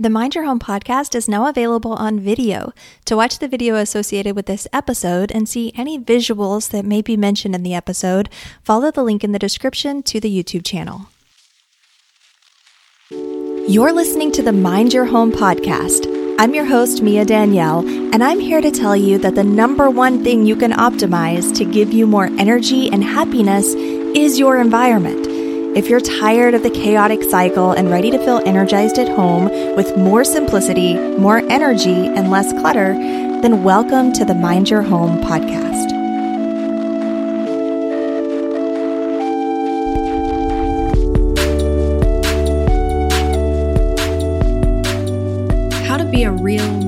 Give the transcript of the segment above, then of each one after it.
The Mind Your Home podcast is now available on video. To watch the video associated with this episode and see any visuals that may be mentioned in the episode, follow the link in the description to the YouTube channel. You're listening to the Mind Your Home podcast. I'm your host, Mia Danielle, and I'm here to tell you that the number one thing you can optimize to give you more energy and happiness is your environment. If you're tired of the chaotic cycle and ready to feel energized at home with more simplicity, more energy, and less clutter, then welcome to the Mind Your Home podcast. How to be a real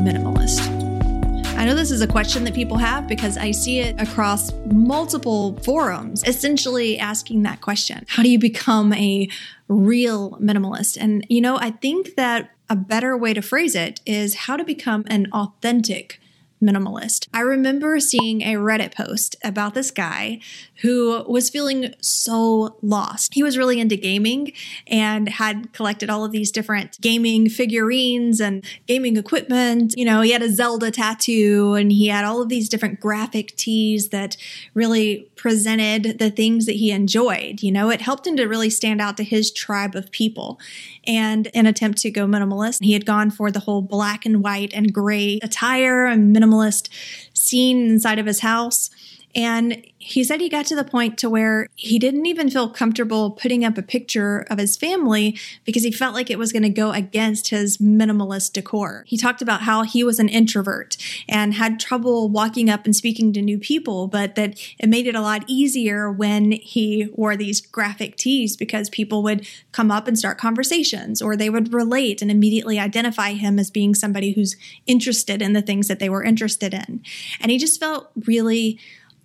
is a question that people have because I see it across multiple forums, essentially asking that question How do you become a real minimalist? And, you know, I think that a better way to phrase it is how to become an authentic minimalist. I remember seeing a Reddit post about this guy who was feeling so lost. He was really into gaming and had collected all of these different gaming figurines and gaming equipment. You know, he had a Zelda tattoo and he had all of these different graphic tees that really presented the things that he enjoyed. You know, it helped him to really stand out to his tribe of people. And an attempt to go minimalist, he had gone for the whole black and white and gray attire and minimalist scene inside of his house. And he said he got to the point to where he didn't even feel comfortable putting up a picture of his family because he felt like it was going to go against his minimalist decor. He talked about how he was an introvert and had trouble walking up and speaking to new people, but that it made it a lot easier when he wore these graphic tees because people would come up and start conversations or they would relate and immediately identify him as being somebody who's interested in the things that they were interested in. And he just felt really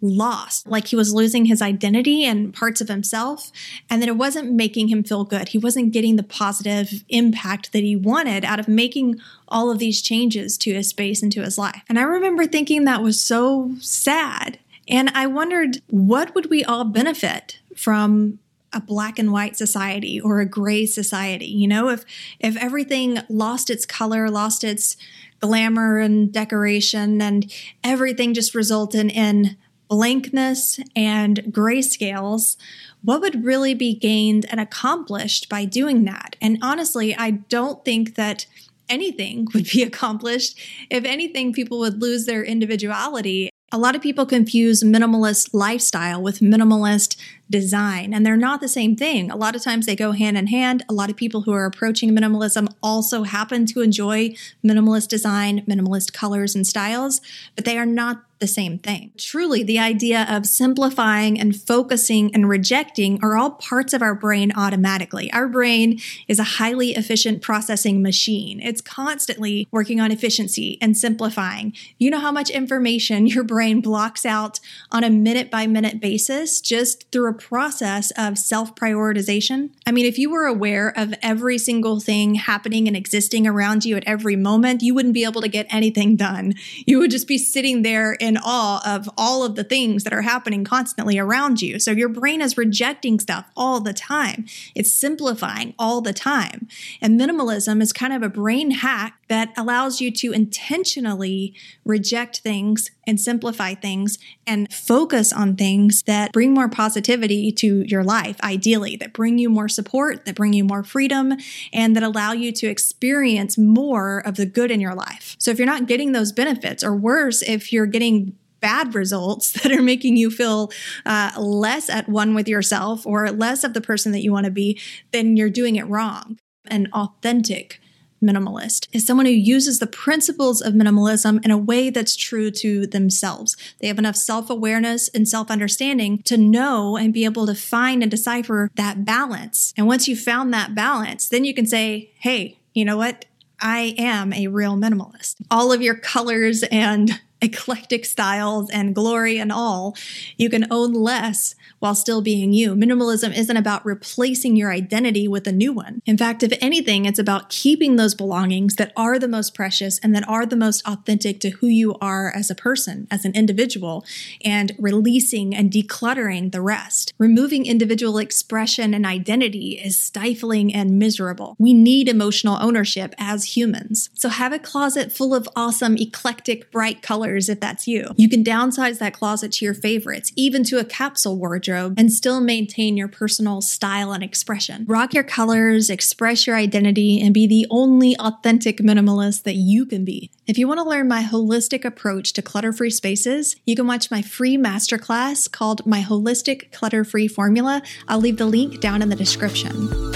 lost, like he was losing his identity and parts of himself, and that it wasn't making him feel good. He wasn't getting the positive impact that he wanted out of making all of these changes to his space and to his life. And I remember thinking that was so sad. And I wondered, what would we all benefit from a black and white society or a gray society you know if if everything lost its color lost its glamour and decoration and everything just resulted in blankness and grayscales, what would really be gained and accomplished by doing that? And honestly, I don't think that anything would be accomplished. If anything, people would lose their individuality. A lot of people confuse minimalist lifestyle with minimalist design, and they're not the same thing. A lot of times they go hand in hand. A lot of people who are approaching minimalism also happen to enjoy minimalist design, minimalist colors and styles, but they are not the same thing. Truly, the idea of simplifying and focusing and rejecting are all parts of our brain automatically. Our brain is a highly efficient processing machine. It's constantly working on efficiency and simplifying. You know how much information your brain blocks out on a minute by minute basis just through a process of self prioritization? I mean, if you were aware of every single thing happening and existing around you at every moment, you wouldn't be able to get anything done. You would just be sitting there in awe of all of the things that are happening constantly around you. So your brain is rejecting stuff all the time. It's simplifying all the time. And minimalism is kind of a brain hack that allows you to intentionally reject things and simplify things and focus on things that bring more positivity to your life, ideally, that bring you more support, that bring you more freedom, and that allow you to experience more of the good in your life. So if you're not getting those benefits, or worse, if you're getting bad results that are making you feel uh, less at one with yourself or less of the person that you want to be, then you're doing it wrong. An authentic minimalist is someone who uses the principles of minimalism in a way that's true to themselves. They have enough self awareness and self understanding to know and be able to find and decipher that balance. And once you've found that balance, then you can say, hey, you know what? I am a real minimalist. All of your colors and eclectic styles and glory and all, you can own less while still being you. Minimalism isn't about replacing your identity with a new one. In fact, if anything, it's about keeping those belongings that are the most precious and that are the most authentic to who you are as a person, as an individual, and releasing and decluttering the rest. Removing individual expression and identity is stifling and miserable. We need emotional ownership as humans. So have a closet full of awesome, eclectic, bright if that's you. You can downsize that closet to your favorites, even to a capsule wardrobe, and still maintain your personal style and expression. Rock your colors, express your identity, and be the only authentic minimalist that you can be. If you want to learn my holistic approach to clutter free spaces, you can watch my free masterclass called My Holistic Clutter Free Formula. I'll leave the link down in the description.